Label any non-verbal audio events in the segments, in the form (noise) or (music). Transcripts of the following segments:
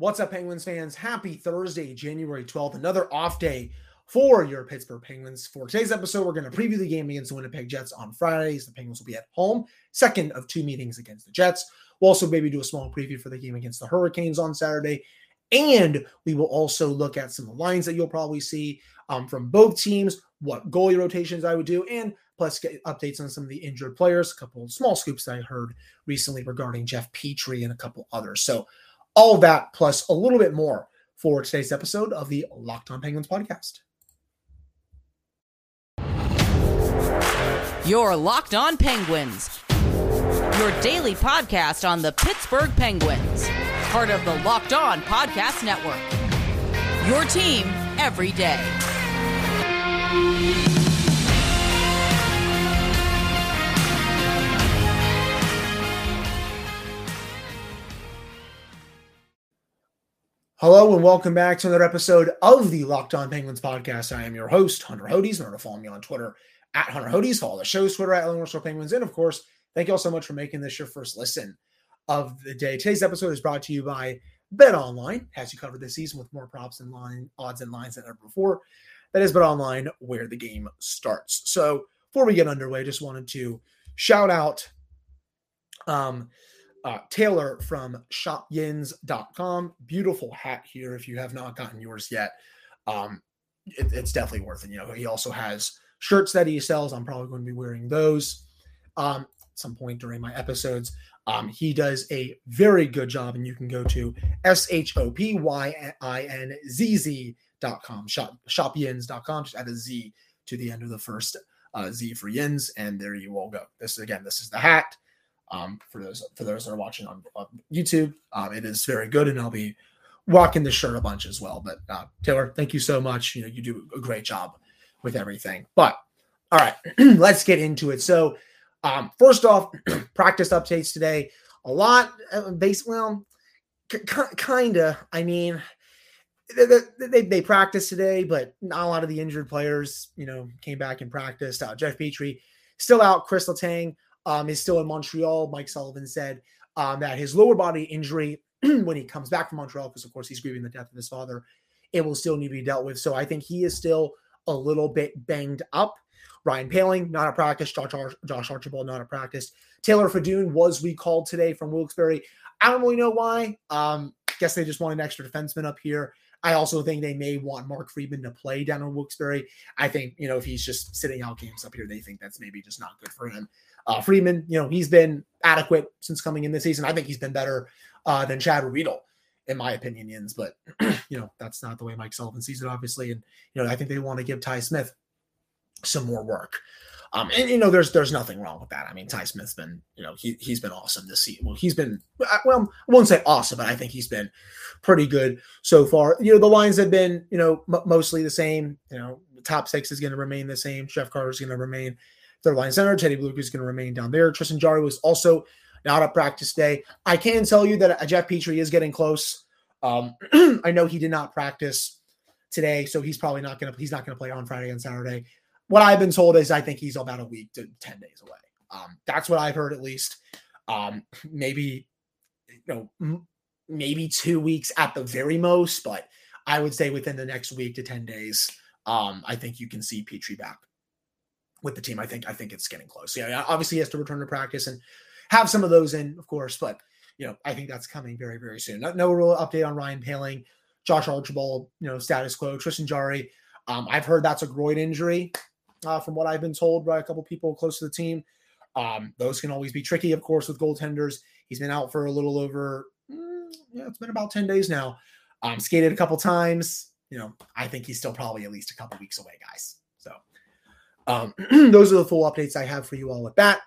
What's up, Penguins fans? Happy Thursday, January 12th, another off day for your Pittsburgh Penguins. For today's episode, we're going to preview the game against the Winnipeg Jets on Fridays. The Penguins will be at home, second of two meetings against the Jets. We'll also maybe do a small preview for the game against the Hurricanes on Saturday. And we will also look at some of the lines that you'll probably see um, from both teams, what goalie rotations I would do, and plus get updates on some of the injured players, a couple of small scoops that I heard recently regarding Jeff Petry and a couple others. So all that plus a little bit more for today's episode of the Locked On Penguins podcast. Your Locked On Penguins, your daily podcast on the Pittsburgh Penguins, part of the Locked On Podcast Network. Your team every day. Hello and welcome back to another episode of the Locked On Penguins podcast. I am your host, Hunter Hodes. Remember to follow me on Twitter at Hunter Hodes. Follow the show's Twitter at Illinois Penguins. And of course, thank you all so much for making this your first listen of the day. Today's episode is brought to you by Bet Online. Has you covered this season with more props and line odds and lines than ever before. That is Bet Online, where the game starts. So before we get underway, just wanted to shout out um uh, Taylor from shopyins.com. Beautiful hat here. If you have not gotten yours yet, um, it, it's definitely worth it. You know, he also has shirts that he sells. I'm probably going to be wearing those um, at some point during my episodes. Um, he does a very good job, and you can go to S H O P Y I N Z Z.com, shop, shopyins.com. Just add a Z to the end of the first uh, Z for yins, and there you will go. This again, this is the hat. Um, for those for those that are watching on, on YouTube, um, it is very good, and I'll be rocking the shirt a bunch as well. But uh, Taylor, thank you so much. You know, you do a great job with everything. But all right, (clears throat) let's get into it. So, um, first off, (clears throat) practice updates today. A lot, uh, base. Well, c- kind of. I mean, they, they, they practiced today, but not a lot of the injured players, you know, came back and practiced. Uh, Jeff Petry still out. Kris Letang um, is still in Montreal. Mike Sullivan said um, that his lower body injury, (clears throat) when he comes back from Montreal, because of course he's grieving the death of his father, it will still need to be dealt with. So I think he is still a little bit banged up. Ryan Poehling, not a practice. Josh, Ar- Josh Archibald, not a practice. Taylor Fedun was recalled today from Wilkes-Barre. I don't really know why. Um, guess they just want an extra defenseman up here. I also think they may want Mark Friedman to play down in Wilkes-Barre. I think, you know, if he's just sitting out games up here, they think that's maybe just not good for him. Uh, Friedman, you know, he's been adequate since coming in this season. I think he's been better uh, than Chad Ruhwedel, in my opinions. But (clears throat) you know, that's not the way Mike Sullivan sees it, obviously. And you know, I think they want to give Ty Smith some more work. Um, and you know, there's there's nothing wrong with that. I mean, Ty Smith's been, you know, he he's been awesome this season. Well, he's been well, I won't say awesome, but I think he's been pretty good so far. You know, the lines have been, you know, m- mostly the same. You know, the top six is going to remain the same. Jeff Carter's going to remain third line center. Teddy Blueger is going to remain down there. Tristan Jarry was also not a practice day. I can tell you that Jeff Petry is getting close. Um, (clears throat) I know he did not practice today, so he's probably not going to he's not going to play on Friday and Saturday. What I've been told is I think he's about a week to ten days away. Um, that's what I've heard at least. Um, maybe you know maybe two weeks at the very most, but I would say within the next week to ten days. Um, I think you can see Petry back with the team. I think I think it's getting close. Yeah, obviously he has to return to practice and have some of those in, of course, but you know, I think that's coming very, very soon. No, no real update on Ryan Poehling, Josh Archibald, you know, status quo, Tristan Jarry. Um, I've heard that's a groin injury, uh, from what I've been told by a couple people close to the team. Um, those can always be tricky, of course, with goaltenders. He's been out for a little over, mm, yeah, it's been about 10 days now. Um, skated a couple times. You know, I think he's still probably at least a couple weeks away, guys. Um, (clears throat) those are the full updates I have for you all with that.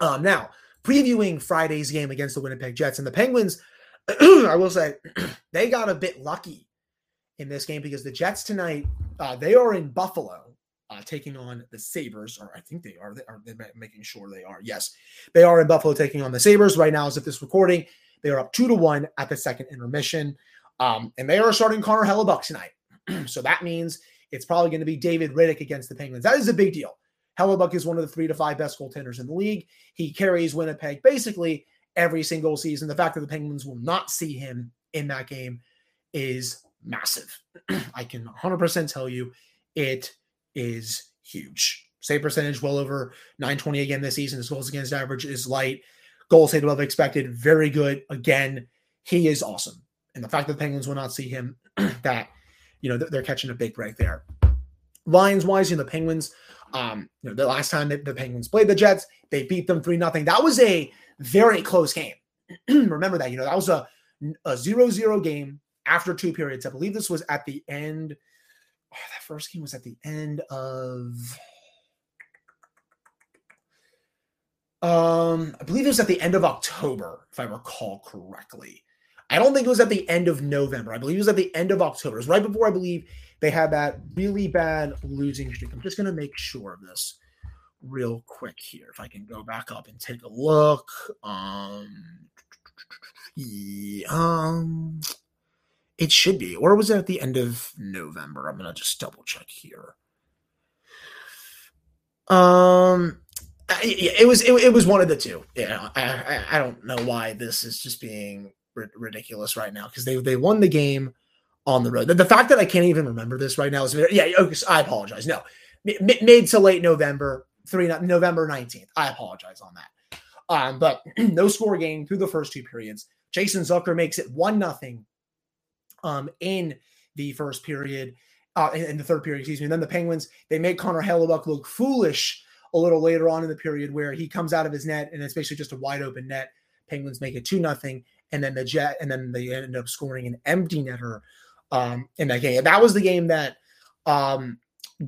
Um, now, previewing Friday's game against the Winnipeg Jets and the Penguins, (clears throat) I will say (clears throat) they got a bit lucky in this game because the Jets tonight uh, they are in Buffalo uh, taking on the Sabres, or I think they are. They are they making sure they are. Yes, they are in Buffalo taking on the Sabres right now. As of this recording, they are up two to one at the second intermission, um, and they are starting Connor Hellebuyck tonight. so that means it's probably going to be David Rittich against the Penguins. That is a big deal. Hellebuyck is one of the three to five best goaltenders in the league. He carries Winnipeg basically every single season. The fact that the Penguins will not see him in that game is massive. (clears throat) I can 100% tell you it is huge. Save percentage well over 920 again this season. His goals against average is light. Goals saved above expected, very good. Again, he is awesome. And the fact that the Penguins will not see him, (clears throat) that, you know, they're catching a big break there. Lions wise, you know, the Penguins, um, you know, the last time that the Penguins played the Jets, they beat them 3 nothing. That was a very close game. (clears throat) Remember that, you know, that was a, a 0 0 game after two periods. I believe this was at the end. Oh, that first game was at the end of. Um, I believe it was at the end of October, if I recall correctly. I don't think it was at the end of November. I believe it was at the end of October. It was right before I believe they had that really bad losing streak. I'm just going to make sure of this real quick here. If I can go back up and take a look. Um, yeah, um, it should be. Or was it at the end of November? I'm going to just double check here. Um, it was it, was one of the two. Yeah, I, I don't know why this is just being ridiculous right now because they they won the game on the road. The, the, fact that I can't even remember this right now is yeah. I apologize. No, M- mid to late November, three November nineteenth. I apologize on that. Um, but (clears throat) no score game through the first two periods. Jason Zucker makes it one nothing. Um, in the first period, uh, in, in the third period, excuse me. And then the Penguins they make Connor Hellebuyck look foolish a little later on in the period where he comes out of his net and it's basically just a wide open net. Penguins make it two nothing, and then the Jet, and then they ended up scoring an empty netter um, in that game. And that was the game that um,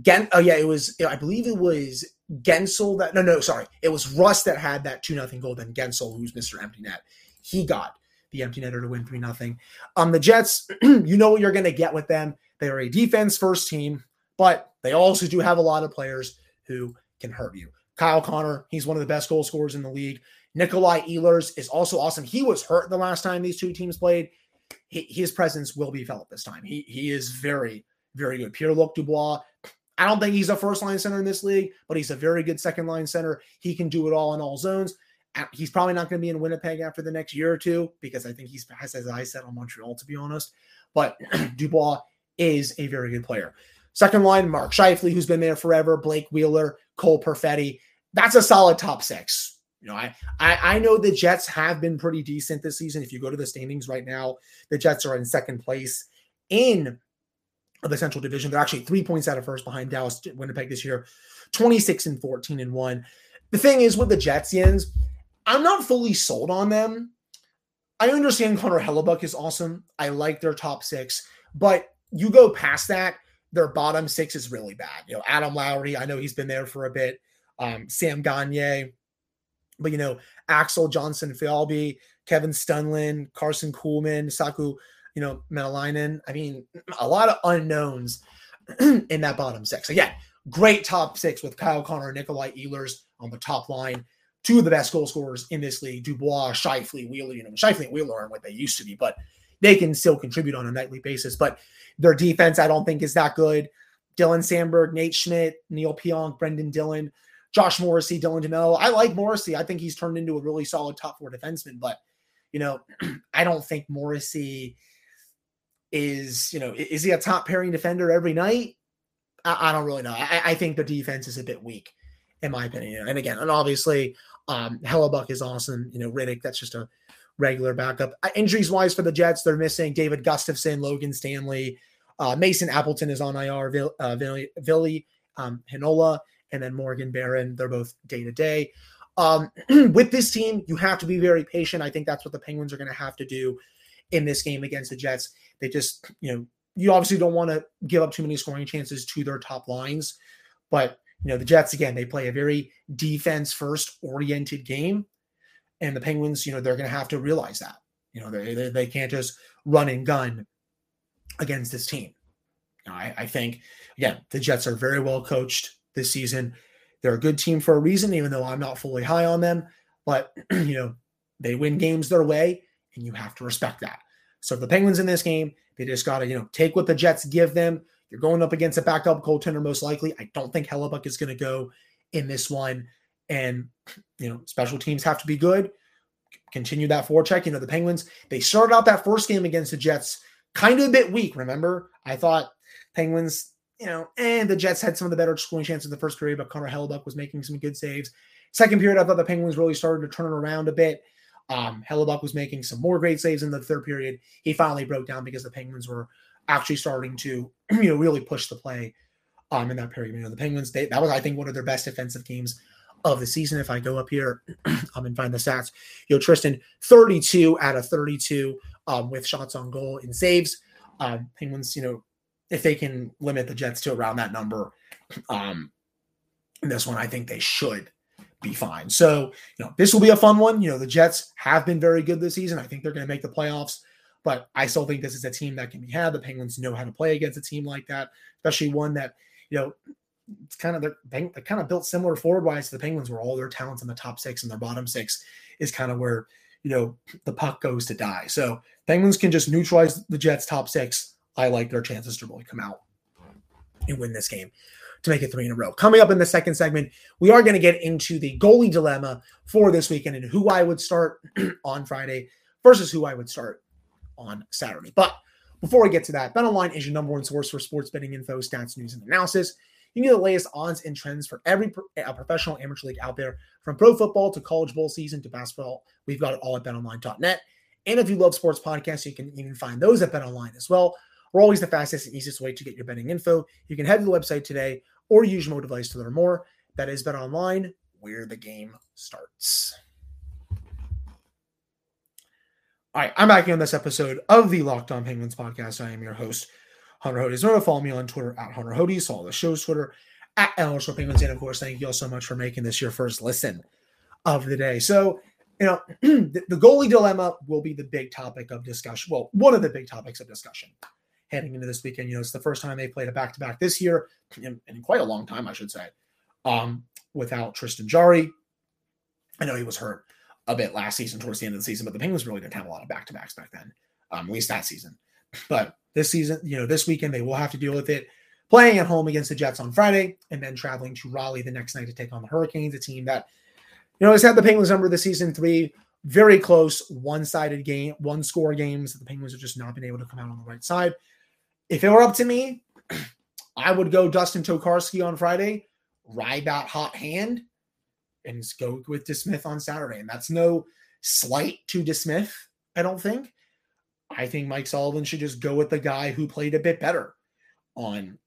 Gen. Oh yeah, it was. I believe it was Guentzel that. No, no, sorry, it was Rust that had that two nothing goal. Then Guentzel, who's Mister Empty Net, he got the empty netter to win three nothing. Um, the Jets, (clears throat) you know what you're going to get with them. They are a defense first team, but they also do have a lot of players who can hurt you. Kyle Connor, he's one of the best goal scorers in the league. Nikolai Ehlers is also awesome. He was hurt the last time these two teams played. He, his presence will be felt this time. He he is very, very good. Pierre Luc Dubois. I don't think he's a first line center in this league, but he's a very good second line center. He can do it all in all zones. Uh, he's probably not going to be in Winnipeg after the next year or two because I think he's has his eyes set on Montreal, to be honest. But (clears throat) Dubois is a very good player. Second line, Mark Scheifele, who's been there forever, Blake Wheeler, Cole Perfetti. That's a solid top six. You know, I, I I know the Jets have been pretty decent this season. If you go to the standings right now, the Jets are in second place in the Central Division. They're actually three points out of first behind Dallas, Winnipeg this year, 26 and 14 and one. The thing is with the Jetsians, I'm not fully sold on them. I understand Connor Hellebuyck is awesome. I like their top six, but you go past that, their bottom six is really bad. You know, Adam Lowry, I know he's been there for a bit. Um, Sam Gagne, but you know, Axel Jonsson-Fjallby, Kevin Stenlund, Karson Kuhlman, Saku, you know, Mäenalanen. I mean, a lot of unknowns (clears throat) in that bottom six. Again, great top six with Kyle Connor Nikolai Ehlers on the top line. Two of the best goal scorers in this league, Dubois, Scheifele, Wheeler. You know, Scheifele and Wheeler aren't what they used to be, but they can still contribute on a nightly basis. But their defense, I don't think, is that good. Dylan Samberg, Nate Schmidt, Neal Pionk, Brendan Dillon, Josh Morrissey, Dylan DeMello. I like Morrissey. I think he's turned into a really solid top four defenseman, but you know, (clears throat) I don't think Morrissey is, you know, is he a top pairing defender every night? I, I don't really know. I, I, think the defense is a bit weak, in my opinion. And again, and obviously, um, Hellebuyck is awesome. You know, Rittich, that's just a regular backup. Uh, injuries wise for the Jets, they're missing David Gustafsson, Logan Stanley, uh, Mason Appleton is on IR, Vil, uh, Ville um, and then Morgan Barron. They're both day to day. Um, (clears throat) with this team, you have to be very patient. I think that's what the Penguins are going to have to do in this game against the Jets. They just, you know, you obviously don't want to give up too many scoring chances to their top lines, but you know the Jets again they play a very defense first oriented game and the Penguins, you know, they're going to have to realize that. You know, they, they, they can't just run and gun against this team. I, I think, again, the Jets are very well coached this season. They're a good team for a reason, even though I'm not fully high on them. But, (clears throat) you know, they win games their way, and you have to respect that. So the Penguins in this game, they just got to, you know, take what the Jets give them. You're going up against a backup goaltender, most likely. I don't think Hellebuyck is going to go in this one. And, you know, special teams have to be good. continue that forecheck. You know, the Penguins, they started out that first game against the Jets kind of a bit weak. Remember, I thought Penguins, you know, and the Jets had some of the better scoring chances in the first period, but Connor Hellebuyck was making some good saves. Second period, I thought the Penguins really started to turn it around a bit. Um, Hellebuyck was making some more great saves in the third period. He finally broke down because the Penguins were actually starting to, (clears throat) you know, really push the play um, in that period. You know, the Penguins, they, that was, I think, one of their best defensive games of the season. If I go up here (clears throat) um, and find the stats, you know, Tristan, 32 out of 32 um, with shots on goal and saves. Um, Penguins, you know, if they can limit the Jets to around that number, um, in this one, I think they should be fine. So, you know, this will be a fun one. You know, the Jets have been very good this season. I think they're going to make the playoffs, but I still think this is a team that can be had. The Penguins know how to play against a team like that, especially one that, you know, it's kind of they're, they kind of built similar forward wise to the Penguins, where all their talents in the top six and their bottom six is kind of where you know the puck goes to die. So Penguins can just neutralize the Jets' top six. I like their chances to really come out and win this game to make it three in a row. Coming up in the second segment, we are going to get into the goalie dilemma for this weekend and who I would start (clears throat) on Friday versus who I would start on Saturday. But before we get to that, BetOnline is your number one source for sports betting info, stats, news, and analysis. You get the latest odds and trends for every professional amateur league out there, from pro football to college bowl season to basketball. We've got it all at betonline.net. And if you love sports podcasts, you can even find those at BetOnline as well. We're always the fastest and easiest way to get your betting info. You can head to the website today or use your mobile device to learn more. That is Bet Online, where the game starts. All right, I'm back on this episode of the Locked On Penguins podcast. I am your host, Hunter Hodes. Remember to follow me on Twitter at Hunter Hodes. Follow the show's Twitter at LSR Penguins. And of course, thank you all so much for making this your first listen of the day. So, you know, (clears throat) the, the goalie dilemma will be the big topic of discussion. Well, one of the big topics of discussion heading into this weekend. You know, it's the first time they played a back to back this year in, in, quite a long time, I should say, um, without Tristan Jarry. I know he was hurt a bit last season towards the end of the season, but the Penguins really didn't have a lot of back to backs back then, um, at least that season. But this season, you know, this weekend they will have to deal with it. Playing at home against the Jets on Friday and then traveling to Raleigh the next night to take on the Hurricanes, a team that, you know, has had the Penguins number this season three very close, one sided game, one score games that the Penguins have just not been able to come out on the right side. If it were up to me, I would go Dustin Tokarski on Friday, ride that hot hand, and go with DeSmith on Saturday. And that's no slight to DeSmith, I don't think. I think Mike Sullivan should just go with the guy who played a bit better on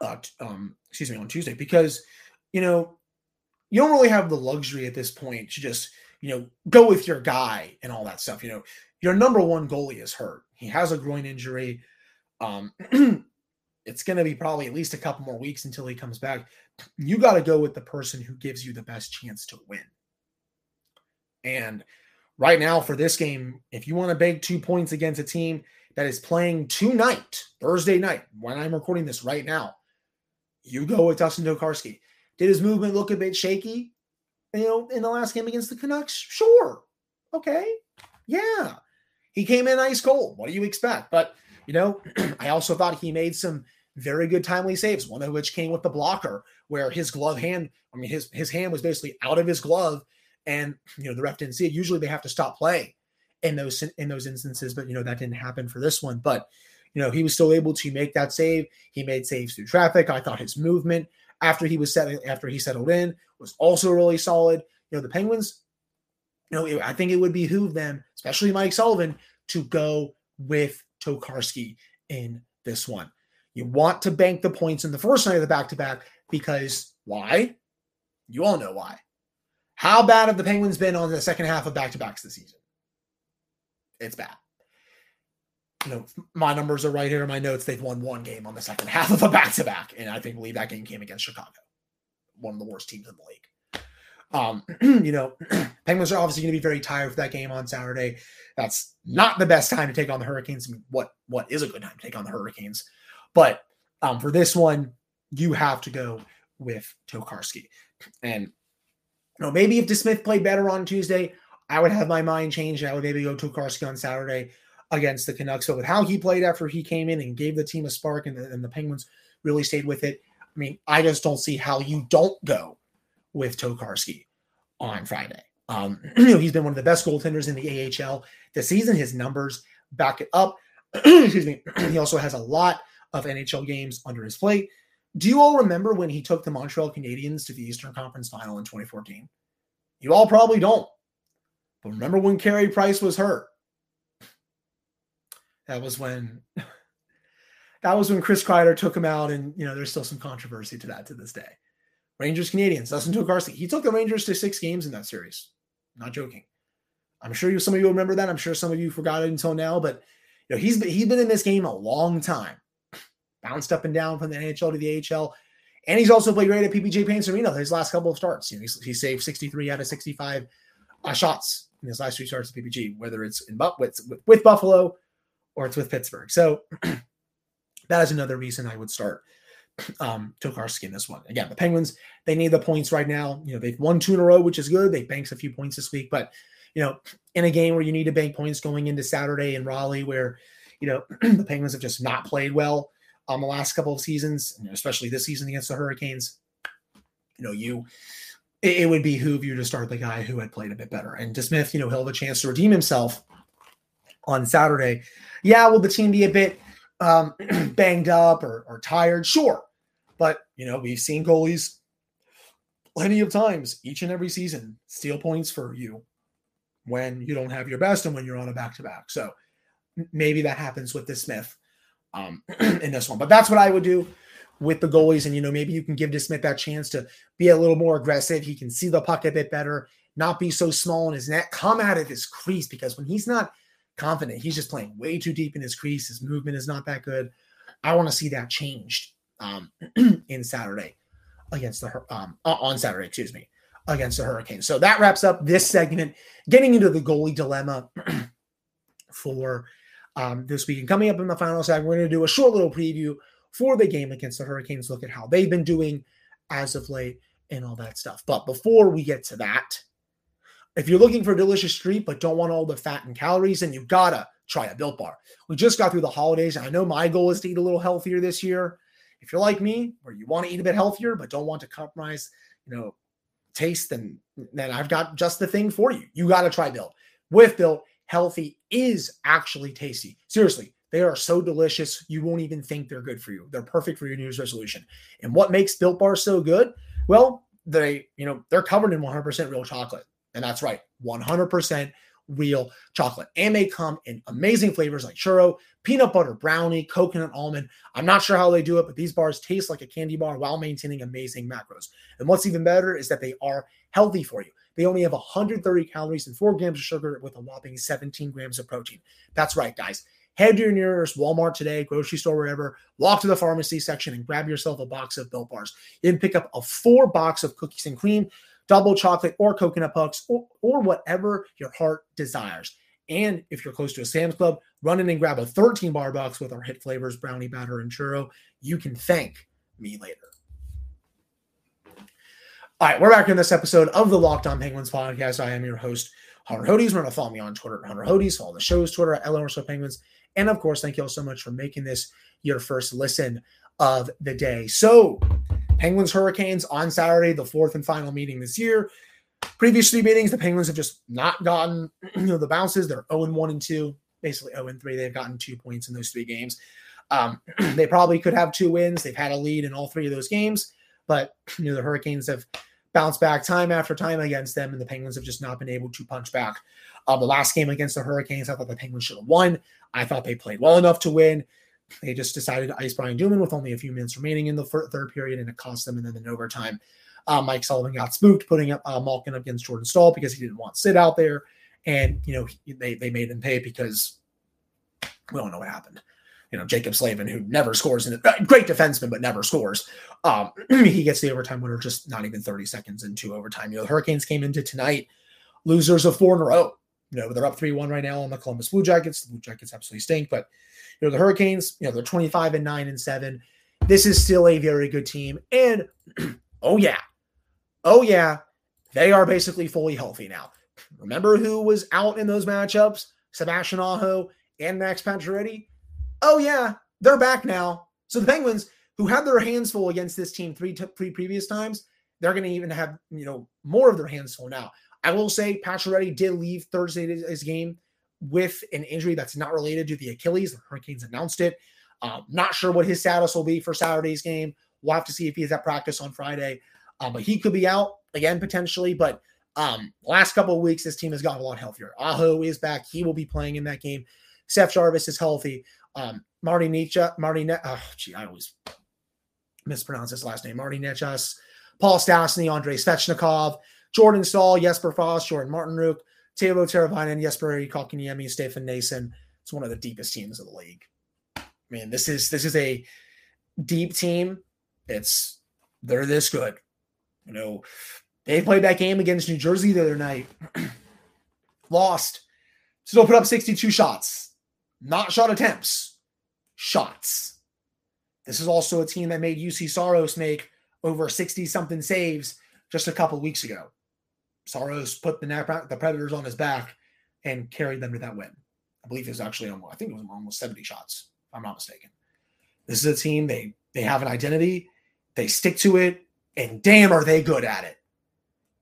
uh um excuse me on Tuesday because you know you don't really have the luxury at this point to just you know go with your guy and all that stuff you know your number one goalie is hurt he has a groin injury um (clears throat) it's going to be probably at least a couple more weeks until he comes back you got to go with the person who gives you the best chance to win and right now for this game, if you want to beg two points against a team that is playing tonight, Thursday night, when I'm recording this right now, you go with Dustin Tokarski. Did his movement look a bit shaky? You know, in the last game against the Canucks? Sure. Okay. Yeah. He came in ice cold. What do you expect? But, you know, (clears throat) I also thought he made some very good timely saves, one of which came with the blocker, where his glove hand, I mean, his his hand was basically out of his glove and you know the ref didn't see it. Usually they have to stop play in those in those instances, but you know that didn't happen for this one. But you know he was still able to make that save. He made saves through traffic. I thought his movement after he was set after he settled in was also really solid. You know the Penguins. You know I think it would behoove them, especially Mike Sullivan, to go with Tokarski in this one. You want to bank the points in the first night of the back to back because why? You all know why how bad have the Penguins been on the second half of back to backs this season? It's bad. You know, my numbers are right here in my notes. They've won one game on the second (laughs) half of a back to back. And I think believe that game came against Chicago, one of the worst teams in the league. Um, (clears throat) you know, (clears throat) Penguins are obviously going to be very tired for that game on Saturday. That's not the best time to take on the Hurricanes. I mean, what what is a good time to take on the Hurricanes? But um, for this one, you have to go with Tokarski. And you know, maybe if DeSmith played better on Tuesday, I would have my mind changed. I would maybe go Tokarski on Saturday against the Canucks. But with how he played after he came in and gave the team a spark, and the, and the Penguins really stayed with it. I mean, I just don't see how you don't go with Tokarski on Friday. Um, (clears throat) you know, he's been one of the best goaltenders in the AHL this season. His numbers back it up. (clears throat) Excuse me. (clears throat) he also has a lot of NHL games under his plate. Do you all remember when he took the Montreal Canadiens to the Eastern Conference Final in 2014? You all probably don't. But remember when Carey Price was hurt? That was when (laughs) that was when Chris Kreider took him out, and you know there's still some controversy to that to this day. Rangers Canadiens, Dustin Tokarski. He took the Rangers to six games in that series. Not joking. I'm sure you some of you remember that. I'm sure some of you forgot it until now, but you know he's been, he's been in this game a long time. Bounced up and down from the NHL to the AHL. And he's also played great at PPG Paints Arena his last couple of starts. You know, he saved 63 out of 65 uh, shots in his last three starts at PPG, whether it's in with, with Buffalo or it's with Pittsburgh. So (clears throat) that is another reason I would start (clears throat) um, Tokarski in this one. Again, the Penguins, they need the points right now. You know, they've won two in a row, which is good. They banked a few points this week, but you know, in a game where you need to bank points going into Saturday in Raleigh, where you know (clears throat) the Penguins have just not played well um the last couple of seasons, especially this season against the Hurricanes. You know, you it, it would behoove you to start the guy who had played a bit better. And DeSmith, you know, he'll have a chance to redeem himself on Saturday. Yeah, will the team be a bit um, (clears throat) banged up or, or tired? Sure. But, you know, we've seen goalies plenty of times each and every season steal points for you when you don't have your best and when you're on a back to back. So maybe that happens with DeSmith um, (clears throat) in this one. But that's what I would do with the goalies. And, you know, maybe you can give DeSmith that chance to be a little more aggressive. He can see the puck a bit better, not be so small in his net, come out of his crease because when he's not confident, he's just playing way too deep in his crease. His movement is not that good. I want to see that changed um, (clears throat) in Saturday against the um, on Saturday, excuse me, against the Hurricanes. So that wraps up this segment, getting into the goalie dilemma (clears throat) for um, this week. And coming up in the final segment, we're going to do a short little preview for the game against the Hurricanes. Look at how they've been doing as of late and all that stuff. But before we get to that, if you're looking for a delicious treat but don't want all the fat and calories, then you gotta try a Built Bar. We just got through the holidays, and I know my goal is to eat a little healthier this year. If you're like me, where you want to eat a bit healthier but don't want to compromise, you know, taste, then then I've got just the thing for you. You gotta try Built. With Built, healthy is actually tasty. Seriously, they are so delicious, you won't even think they're good for you. They're perfect for your New Year's resolution. And what makes Built Bar so good? Well, they, you know, they're covered in 100% real chocolate. And that's right, 100% real chocolate. And they come in amazing flavors like churro, peanut butter brownie, coconut almond. I'm not sure how they do it, but these bars taste like a candy bar while maintaining amazing macros. And what's even better is that they are healthy for you. They only have 130 calories and 4 grams of sugar with a whopping 17 grams of protein. That's right, guys. Head to your nearest Walmart today, grocery store, wherever, walk to the pharmacy section and grab yourself a box of Built Bars. You can pick up a four box of cookies and cream, double chocolate, or coconut pucks, or, or whatever your heart desires. And if you're close to a Sam's Club, run in and grab a 13 bar box with our hit flavors, brownie batter, and churro. You can thank me later. All right, we're back in this episode of the Locked On Penguins podcast. I am your host, Hunter Hodes. Remember to follow me on Twitter at Hunter Hodes, follow the show's Twitter at LR Penguins. And of course, thank you all so much for making this your first listen of the day. So, Penguins Hurricanes on Saturday, the fourth and final meeting this year. Previous three meetings, the Penguins have just not gotten (clears throat) you know the bounces. They're 0 1 and 2, basically 0 and 3. They've gotten two points in those three games. Um, (clears throat) they probably could have two wins. They've had a lead in all three of those games, but (clears throat) you know the Hurricanes have bounced back time after time against them, and the Penguins have just not been able to punch back. Uh, the last game against the Hurricanes, I thought the Penguins should have won. I thought they played well enough to win. They just decided to ice Brian Dumoulin with only a few minutes remaining in the third period, and it cost them. And then in overtime, uh, Mike Sullivan got spooked, putting up uh, Malkin up against Jordan Staal because he didn't want sit out there, and you know he, they they made him pay because we don't know what happened you know, Jaccob Slavin, who never scores in a uh, great defenseman, but never scores. Um, (clears throat) he gets the overtime winner just not even 30 seconds into overtime. You know, the Hurricanes came into tonight losers of four in a row. You know, they're up 3 1 right now on the Columbus Blue Jackets. The Blue Jackets absolutely stink, but, you know, the Hurricanes, you know, they're 25 and 9 and 7. This is still a very good team. And, (clears throat) oh, yeah. Oh, yeah. They are basically fully healthy now. Remember who was out in those matchups? Sebastian Aho and Max Pacioretty? oh yeah, they're back now. So the Penguins, who had their hands full against this team three t- three previous times, they're going to even have you know more of their hands full now. I will say Pacioretty did leave Thursday's game with an injury that's not related to the Achilles. The Hurricanes announced it. Um, not sure what his status will be for Saturday's game. We'll have to see if he's at practice on Friday. Um, but he could be out again potentially. But um, last couple of weeks, this team has gotten a lot healthier. Aho is back. He will be playing in that game. Seth Jarvis is healthy. Um, Marty Nietzsche, Marty, ne- oh, gee, I always mispronounce his last name. Marty Necas, Paul Stastny, Andrei Svechnikov, Jordan Staal, Jesper Fast, Jordan Martinook, Teuvo Teravainen, Jesper Kotkaniemi, Stefan Noesen. It's one of the deepest teams of the league. I mean, this is this is a deep team. It's they're this good. You know, they played that game against New Jersey the other night. (clears throat) Lost. Still put up 62 shots. Not shot attempts. Shots. This is also a team that made Juuse Saros make over 60 something saves just a couple weeks ago. Saros put the the Predators on his back and carried them to that win. I believe it was actually almost, I think it was almost 70 shots, if I'm not mistaken. This is a team, they they have an identity, they stick to it, and damn are they good at it.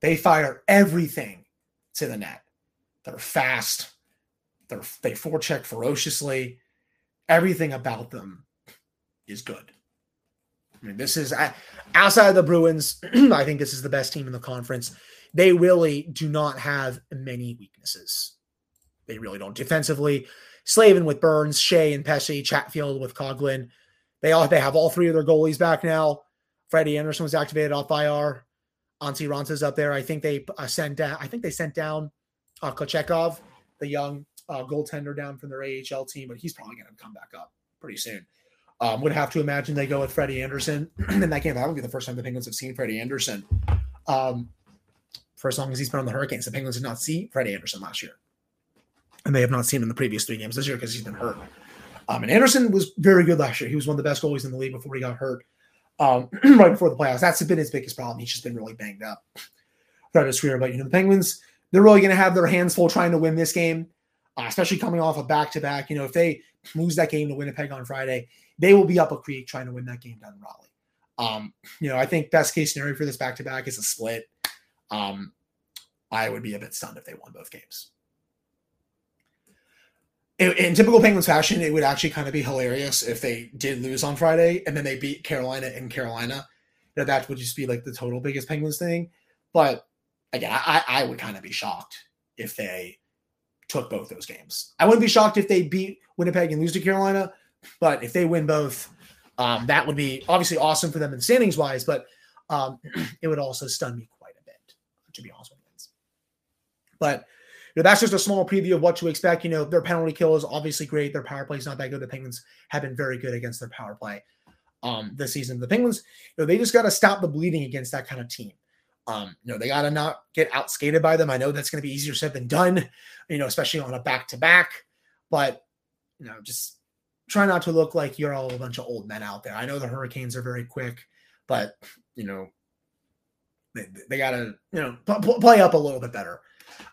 They fire everything to the net. They're fast, they're they forecheck ferociously. Everything about them is good. I mean, this is outside of the Bruins. (clears throat) I think this is the best team in the conference they really do not have many weaknesses. They really don't. Defensively, Slavin with Burns, Skjei and Pesce, Chatfield with Coghlan. They all they have all three of their goalies back now. Freddie Andersen was activated off IR. Antti Raanta's up there. I think they uh, sent down. I think they sent down uh, Kochetkov, the young uh, goaltender, down from their AHL team, but he's probably going to come back up pretty soon. Um, would have to imagine they go with Freddie Andersen, (clears throat) in that game. That would be the first time the Penguins have seen Freddie Andersen. Um, for as long as he's been on the Hurricanes. The Penguins did not see Freddie Andersen last year. And they have not seen him in the previous three games this year because he's been hurt. Um, and Andersen was very good last year. He was one of the best goalies in the league before he got hurt um, (clears throat) right before the playoffs. That's been his biggest problem. He's just been really banged up throughout his career. But, you know, the Penguins, they're really going to have their hands full trying to win this game, uh, especially coming off a back to back. You know, if they lose that game to Winnipeg on Friday, they will be up a creek trying to win that game down in Raleigh. Um, you know, I think best case scenario for this back to back is a split. Um, I would be a bit stunned if they won both games. In, in, typical Penguins fashion, it would actually kind of be hilarious if they did lose on Friday and then they beat Carolina in Carolina. Know, that would just be like the total biggest Penguins thing. But again, I, I would kind of be shocked if they took both those games. I wouldn't be shocked if they beat Winnipeg and lose to Carolina, but if they win both, um, that would be obviously awesome for them in standings wise, but um, (clears throat) it would also stun me to be honest with you. But you know, that's just a small preview of what to expect. You know, their penalty kill is obviously great. Their power play is not that good. The Penguins have been very good against their power play um, this season. The Penguins, you know, they just got to stop the bleeding against that kind of team. Um, you know, they got to not get outskated by them. I know that's going to be easier said than done, you know, especially on a back to back. But, you know, just try not to look like you're all a bunch of old men out there. I know the Hurricanes are very quick, but, you know, they, they got to you know p- play up a little bit better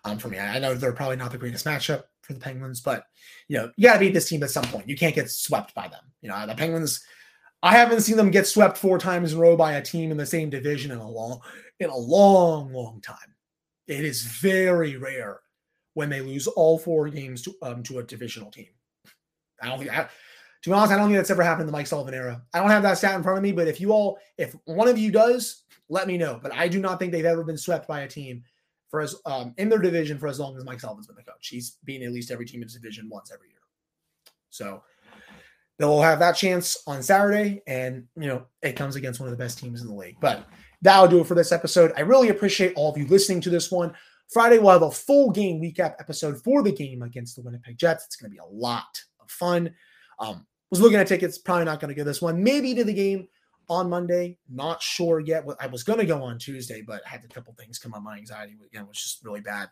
um, for me. I know they're probably not the greatest matchup for the Penguins, but you know you got to beat this team at some point. You can't get swept by them. You know the Penguins. I haven't seen them get swept four times in a row by a team in the same division in a long in a long long time. It is very rare when they lose all four games to um, to a divisional team. I don't think I, to be honest, I don't think that's ever happened in the Mike Sullivan era. I don't have that stat in front of me, but if you all, if one of you does, let me know. But I do not think they've ever been swept by a team for as um, in their division for as long as Mike Sullivan's been the coach. He's beaten at least every team in his division once every year. So they'll have that chance on Saturday, and you know it comes against one of the best teams in the league. But that'll do it for this episode. I really appreciate all of you listening to this one. Friday we'll have a full game recap episode for the game against the Winnipeg Jets. It's going to be a lot of fun. Um, was looking at tickets, probably not going to get this one. Maybe to the game on Monday. Not sure yet. I was going to go on Tuesday, but I had a couple things come up. My anxiety again was just really bad.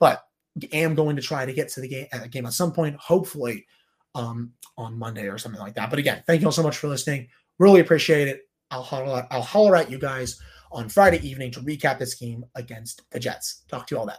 But am going to try to get to the game, uh, game at some point, hopefully um, on Monday or something like that. But again, thank you all so much for listening. Really appreciate it. I'll holler, I'll holler at you guys on Friday evening to recap this game against the Jets. Talk to you all then.